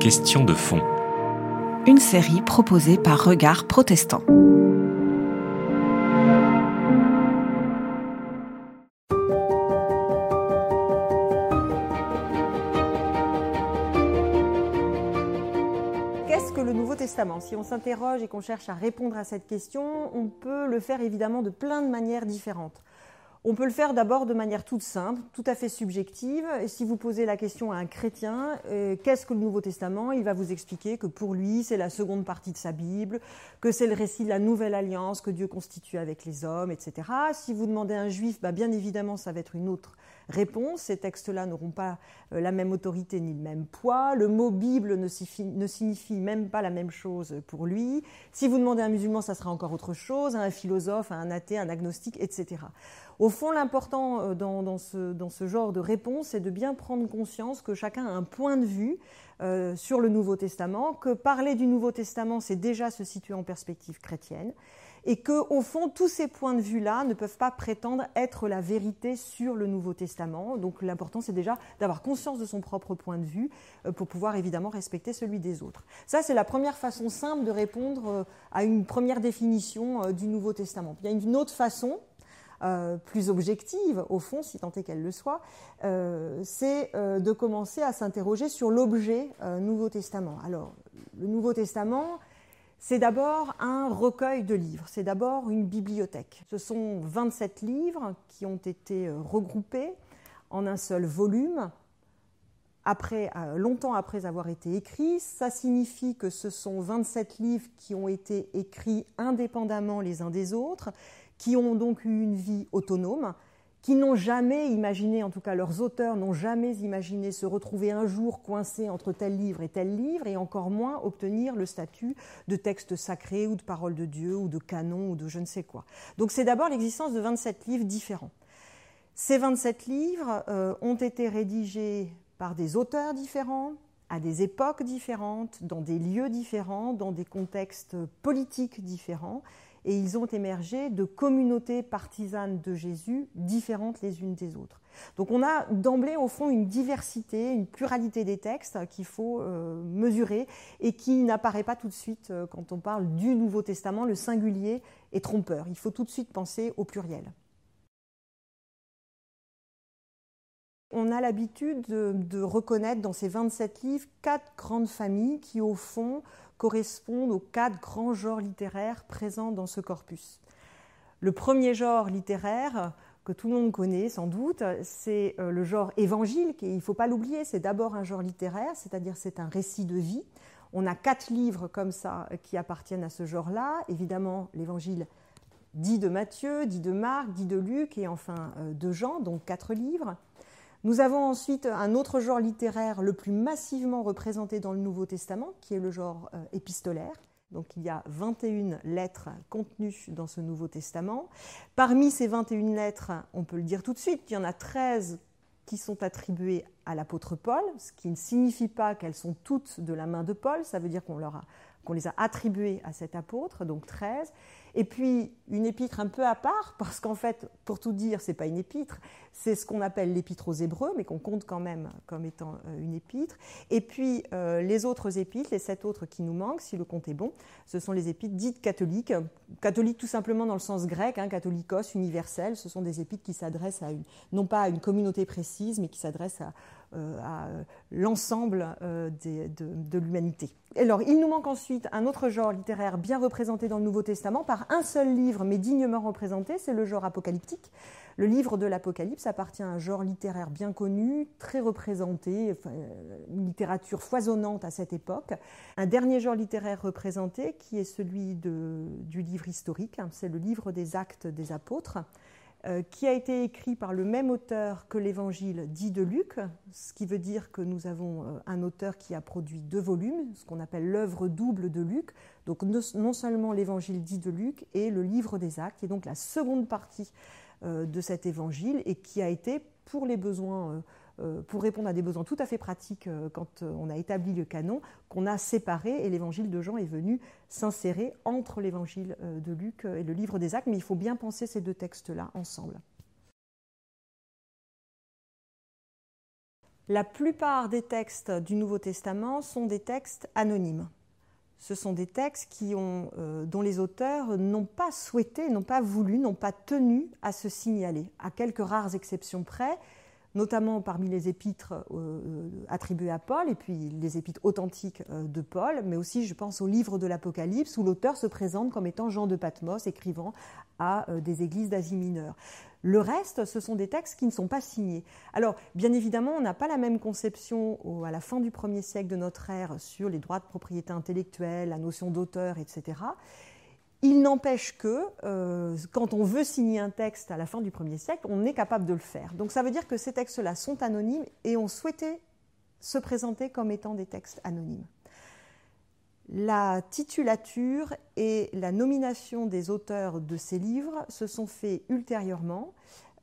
Question de fond. Une série proposée par Regard Protestant. Qu'est-ce que le Nouveau Testament? Si on s'interroge et qu'on cherche à répondre à cette question, on peut le faire évidemment de plein de manières différentes. On peut le faire d'abord de manière toute simple, tout à fait subjective. Et si vous posez la question à un chrétien, euh, qu'est-ce que le Nouveau Testament? Il va vous expliquer que pour lui, c'est la seconde partie de sa Bible, que c'est le récit de la nouvelle alliance que Dieu constitue avec les hommes, etc. Si vous demandez à un juif, bah, bien évidemment, ça va être une autre réponse. Ces textes-là n'auront pas euh, la même autorité ni le même poids. Le mot Bible ne signifie, même pas la même chose pour lui. Si vous demandez à un musulman, ça sera encore autre chose, à un philosophe, à un athée, un agnostique, etc. Au fond, l'important euh, dans, dans, ce, dans, ce, genre de réponse, c'est de bien prendre conscience que chacun a un point de vue euh, sur le Nouveau Testament, que parler du Nouveau Testament, c'est déjà se situer en perspective chrétienne, et que, au fond, tous ces points de vue-là ne peuvent pas prétendre être la vérité sur le Nouveau Testament. Donc, l'important, c'est déjà d'avoir conscience de son propre point de vue euh, pour pouvoir évidemment respecter celui des autres. Ça, c'est la première façon simple de répondre euh, à une première définition euh, du Nouveau Testament. Il y a une autre façon, plus objective, au fond, si tant est qu'elle le soit, c'est de commencer à s'interroger sur l'objet Nouveau Testament. Alors, le Nouveau Testament, c'est d'abord un recueil de livres, c'est d'abord une bibliothèque. Ce sont 27 livres qui ont été regroupés en un seul volume, après, longtemps après avoir été écrits. Ça signifie que ce sont 27 livres qui ont été écrits indépendamment les uns des autres, qui ont donc eu une vie autonome, qui n'ont jamais imaginé, en tout cas leurs auteurs n'ont jamais imaginé se retrouver un jour coincés entre tel livre et tel livre, et encore moins obtenir le statut de texte sacré ou de parole de Dieu ou de canon ou de je ne sais quoi. Donc c'est d'abord l'existence de 27 livres différents. Ces 27 livres euh, ont été rédigés par des auteurs différents, à des époques différentes, dans des lieux différents, dans des contextes politiques différents, et ils ont émergé de communautés partisanes de Jésus différentes les unes des autres. Donc on a d'emblée au fond une diversité, une pluralité des textes qu'il faut euh, mesurer et qui n'apparaît pas tout de suite euh, quand on parle du Nouveau Testament. Le singulier est trompeur. Il faut tout de suite penser au pluriel. On a l'habitude de, de, reconnaître dans ces 27 livres quatre grandes familles qui, au fond, correspondent aux quatre grands genres littéraires présents dans ce corpus. Le premier genre littéraire, que tout le monde connaît sans doute, c'est euh, le genre évangile, qui, il ne faut pas l'oublier, c'est d'abord un genre littéraire, c'est-à-dire c'est un récit de vie. On a quatre livres comme ça qui appartiennent à ce genre-là. Évidemment, l'évangile dit de Matthieu, dit de Marc, dit de Luc et enfin euh, de Jean, donc quatre livres. Nous avons ensuite un autre genre littéraire le plus massivement représenté dans le Nouveau Testament, qui est le genre euh, épistolaire. Donc il y a 21 lettres contenues dans ce Nouveau Testament. Parmi ces 21 lettres, on peut le dire tout de suite, il y en a 13 qui sont attribuées à l'apôtre Paul, ce qui ne signifie pas qu'elles sont toutes de la main de Paul, ça veut dire qu'on les a attribués à cet apôtre, donc 13. Et puis une épître un peu à part, parce qu'en fait, pour tout dire, c'est pas une épître, c'est ce qu'on appelle l'épître aux Hébreux, mais qu'on compte quand même comme étant euh, une épître. Et puis euh, les autres épîtres, les sept autres qui nous manquent, si le compte est bon, ce sont les épîtres dites catholiques, catholiques tout simplement dans le sens grec, hein, catholicos, universel. Ce sont des épîtres qui s'adressent à une, non pas à une communauté précise, mais qui s'adressent à, à l'ensemble euh, de, de l'humanité. Alors, il nous manque ensuite un autre genre littéraire bien représenté dans le Nouveau Testament par un seul livre, mais dignement représenté, c'est le genre apocalyptique. Le livre de l'Apocalypse appartient à un genre littéraire bien connu, très représenté, une littérature foisonnante à cette époque. Un dernier genre littéraire représenté, qui est celui de, du livre historique, hein, c'est le livre des actes des apôtres. Euh, qui a été écrit par le même auteur que l'évangile dit de Luc, ce qui veut dire que nous avons euh, un auteur qui a produit deux volumes, ce qu'on appelle l'œuvre double de Luc, donc non seulement l'évangile dit de Luc et le livre des actes, et donc la seconde partie euh, de cet évangile, et qui a été, pour les besoins pour répondre à des besoins tout à fait pratiques euh, quand euh, on a établi le canon, qu'on a séparé et l'évangile de Jean est venu s'insérer entre l'évangile de Luc et le livre des actes, mais il faut bien penser ces deux textes-là ensemble. La plupart des textes du Nouveau Testament sont des textes anonymes. Ce sont des textes qui ont, euh, dont les auteurs n'ont pas souhaité, n'ont pas voulu, n'ont pas tenu à se signaler, à quelques rares exceptions près notamment parmi les épîtres euh, euh, attribuées à Paul et puis les épîtres authentiques euh, de Paul, mais aussi je pense au livre de l'Apocalypse où l'auteur se présente comme étant Jean de Patmos, écrivant à des églises d'Asie mineure. Le reste, ce sont des textes qui ne sont pas signés. Alors, bien évidemment, on n'a pas la même conception à la fin du premier siècle de notre ère sur les droits de propriété intellectuelle, la notion d'auteur, etc. Il n'empêche que euh, quand on veut signer un texte à la fin du 1er siècle, on est capable de le faire. Donc ça veut dire que ces textes-là sont anonymes et ont souhaité se présenter comme étant des textes anonymes. La titulature et la nomination des auteurs de ces livres se sont faits ultérieurement.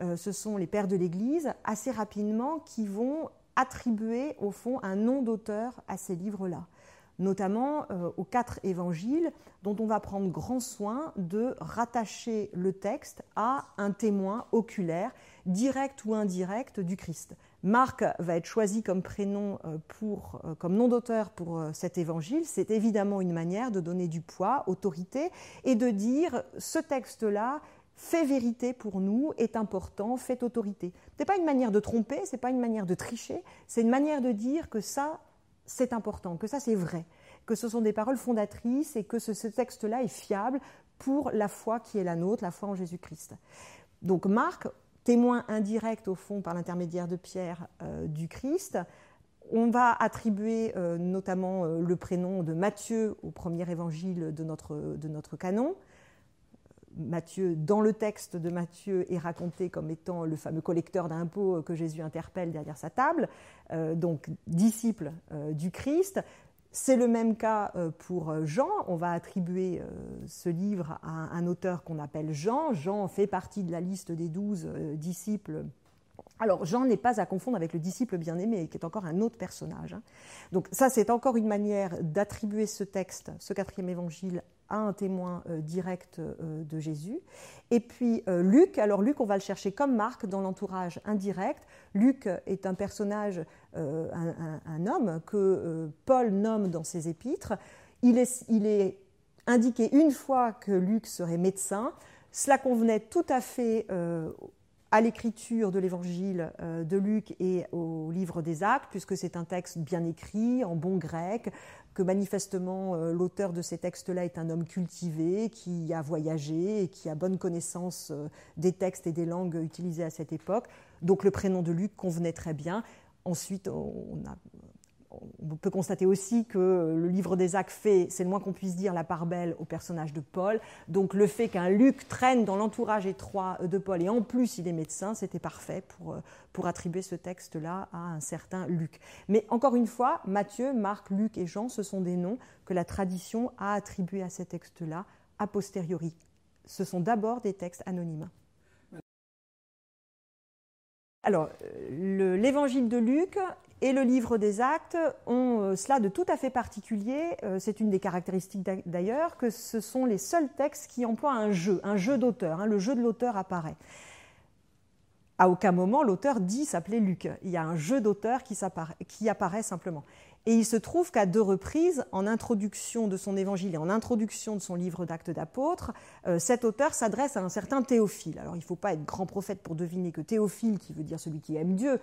Euh, ce sont les pères de l'Église, assez rapidement, qui vont attribuer au fond un nom d'auteur à ces livres-là notamment euh, aux quatre évangiles, dont on va prendre grand soin de rattacher le texte à un témoin oculaire, direct ou indirect, du Christ. Marc va être choisi comme prénom euh, pour, euh, comme nom d'auteur pour cet évangile. C'est évidemment une manière de donner du poids, autorité, et de dire ce texte-là fait vérité pour nous, est important, fait autorité. Ce n'est pas une manière de tromper, ce n'est pas une manière de tricher, c'est une manière de dire que ça, c'est important, que ça c'est vrai, que ce sont des paroles fondatrices et que ce, texte-là est fiable pour la foi qui est la nôtre, la foi en Jésus-Christ. Donc Marc, témoin indirect au fond par l'intermédiaire de Pierre euh, du Christ, on va attribuer euh, notamment euh, le prénom de Matthieu au premier évangile de notre, de notre canon. Matthieu, dans le texte de Matthieu, est raconté comme étant le fameux collecteur d'impôts que Jésus interpelle derrière sa table, euh, donc disciple euh, du Christ. C'est le même cas euh, pour Jean. On va attribuer ce livre à un auteur qu'on appelle Jean. Jean fait partie de la liste des douze disciples alors, Jean n'est pas à confondre avec le disciple bien-aimé, qui est encore un autre personnage. Hein. Donc, ça, c'est encore une manière d'attribuer ce texte, ce quatrième évangile, à un témoin euh, direct euh, de Jésus. Et puis euh, Luc, alors Luc, on va le chercher comme Marc dans l'entourage indirect. Luc est un personnage, un, homme que Paul nomme dans ses épîtres. Il est, il est, indiqué une fois que Luc serait médecin. Cela convenait tout à fait à l'écriture de l'évangile de Luc et au livre des actes, puisque c'est un texte bien écrit, en bon grec, que manifestement euh, l'auteur de ces textes-là est un homme cultivé, qui a voyagé et qui a bonne connaissance euh, des textes et des langues utilisées à cette époque. Donc le prénom de Luc convenait très bien. Ensuite, on a on peut constater aussi que le livre des actes fait, c'est le moins qu'on puisse dire, la part belle au personnage de Paul. Donc le fait qu'un Luc traîne dans l'entourage étroit de Paul et en plus il est médecin, c'était parfait pour, pour attribuer ce texte-là à un certain Luc. Mais encore une fois, Matthieu, Marc, Luc et Jean, ce sont des noms que la tradition a attribués à ces textes-là a posteriori. Ce sont d'abord des textes anonymes. Alors, l'évangile de Luc et le livre des actes ont euh, cela de tout à fait particulier. Euh, c'est une des caractéristiques d'ailleurs que ce sont les seuls textes qui emploient un jeu, un jeu d'auteur. Hein. le jeu de l'auteur apparaît. À aucun moment l'auteur dit s'appeler Luc. Il y a un jeu d'auteur qui, apparaît simplement. Et il se trouve qu'à deux reprises, en introduction de son évangile et en introduction de son livre d'actes d'apôtres, euh, cet auteur s'adresse à un certain Théophile. Alors il ne faut pas être grand prophète pour deviner que Théophile, qui veut dire celui qui aime Dieu,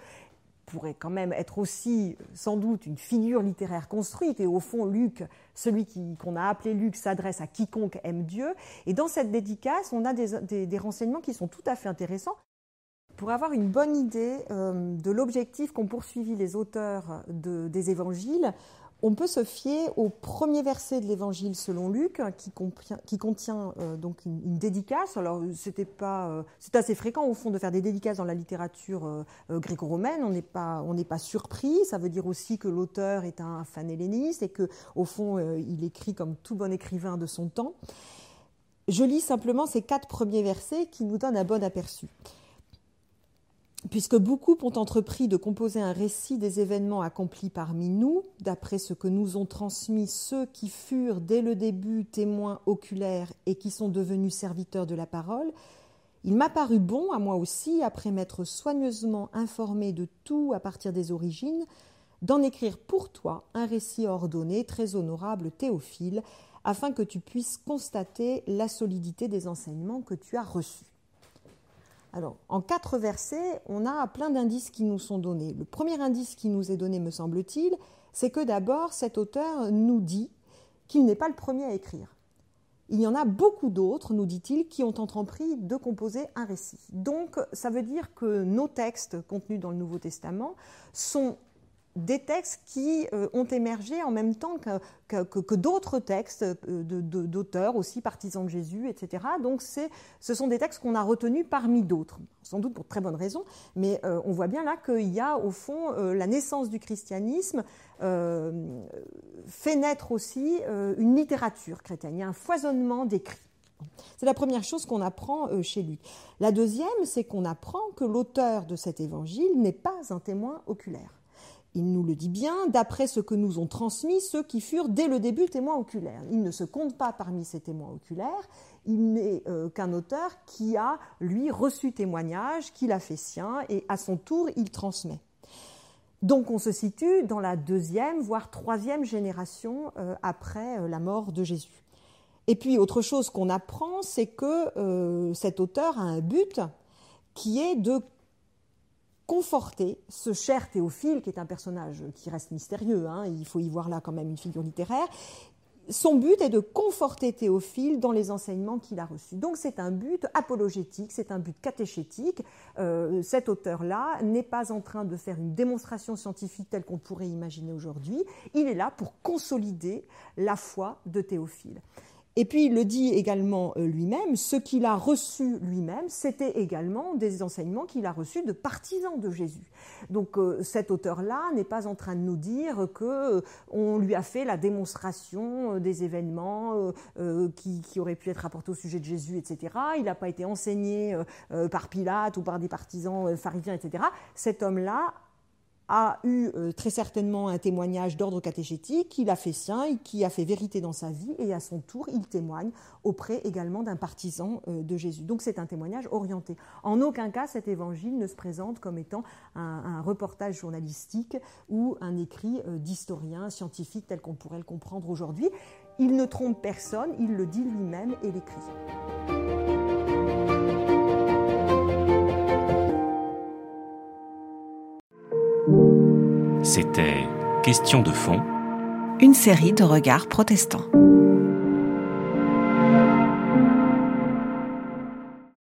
pourrait quand même être aussi sans doute une figure littéraire construite. Et au fond, Luc, celui qu'on a appelé Luc, s'adresse à quiconque aime Dieu. Et dans cette dédicace, on a des, renseignements qui sont tout à fait intéressants. Pour avoir une bonne idée euh, de l'objectif qu'ont poursuivi les auteurs des évangiles, on peut se fier au premier verset de l'Évangile selon Luc, qui, contient, euh, donc une, dédicace. Alors c'était pas, euh, c'est assez fréquent au fond de faire des dédicaces dans la littérature euh, gréco-romaine. On n'est pas, on n'est pas surpris. Ça veut dire aussi que l'auteur est un fan helléniste et que au fond il écrit comme tout bon écrivain de son temps. Je lis simplement ces quatre premiers versets qui nous donnent un bon aperçu puisque beaucoup ont entrepris de composer un récit des événements accomplis parmi nous, d'après ce que nous ont transmis ceux qui furent dès le début témoins oculaires et qui sont devenus serviteurs de la parole, Il m'a paru bon, à moi aussi, après m'être soigneusement informé de tout à partir des origines, d'en écrire pour toi un récit ordonné, très honorable Théophile, afin que tu puisses constater la solidité des enseignements que tu as reçus. Alors, en quatre versets, on a plein d'indices qui nous sont donnés. Le premier indice qui nous est donné, me semble-t-il, c'est que d'abord, cet auteur nous dit qu'il n'est pas le premier à écrire. Il y en a beaucoup d'autres, nous dit-il, qui ont entrepris de composer un récit. Donc, ça veut dire que nos textes contenus dans le Nouveau Testament sont des textes qui euh, ont émergé en même temps que, d'autres textes euh, d'auteurs aussi partisans de Jésus, etc. Donc ce sont des textes qu'on a retenus parmi d'autres, sans doute pour très bonnes raisons, mais euh, on voit bien là qu'il y a au fond la naissance du christianisme fait naître aussi une littérature chrétienne, il y a un foisonnement d'écrits. C'est la première chose qu'on apprend chez lui. La deuxième, c'est qu'on apprend que l'auteur de cet évangile n'est pas un témoin oculaire. Il nous le dit bien, d'après ce que nous ont transmis ceux qui furent dès le début témoins oculaires. Il ne se compte pas parmi ces témoins oculaires, il n'est euh, qu'un auteur qui a, lui, reçu témoignage, qu'il a fait sien, et à son tour, il transmet. Donc on se situe dans la deuxième, voire troisième génération euh, après euh, la mort de Jésus. Et puis autre chose qu'on apprend, c'est que cet auteur a un but qui est de conforter ce cher Théophile, qui est un personnage qui reste mystérieux, hein, il faut y voir là quand même une figure littéraire, son but est de conforter Théophile dans les enseignements qu'il a reçus. Donc c'est un but apologétique, c'est un but catéchétique. Euh, cet auteur-là n'est pas en train de faire une démonstration scientifique telle qu'on pourrait imaginer aujourd'hui. Il est là pour consolider la foi de Théophile. Et puis il le dit également euh, lui-même, ce qu'il a reçu lui-même, c'était également des enseignements qu'il a reçus de partisans de Jésus. Donc euh, cet auteur-là n'est pas en train de nous dire que euh, on lui a fait la démonstration des événements qui, qui, auraient pu être rapportés au sujet de Jésus, etc. Il n'a pas été enseigné par Pilate ou par des partisans pharisiens, etc. Cet homme-là a eu euh, très certainement un témoignage d'ordre catéchétique, qu'il a fait sien, et qui a fait vérité dans sa vie, et à son tour, il témoigne auprès également d'un partisan euh, de Jésus. Donc c'est un témoignage orienté. En aucun cas, cet évangile ne se présente comme étant un, reportage journalistique ou un écrit euh, d'historien scientifique tel qu'on pourrait le comprendre aujourd'hui. Il ne trompe personne, il le dit lui-même et l'écrit. C'était Question de fond. Une série de regards protestants.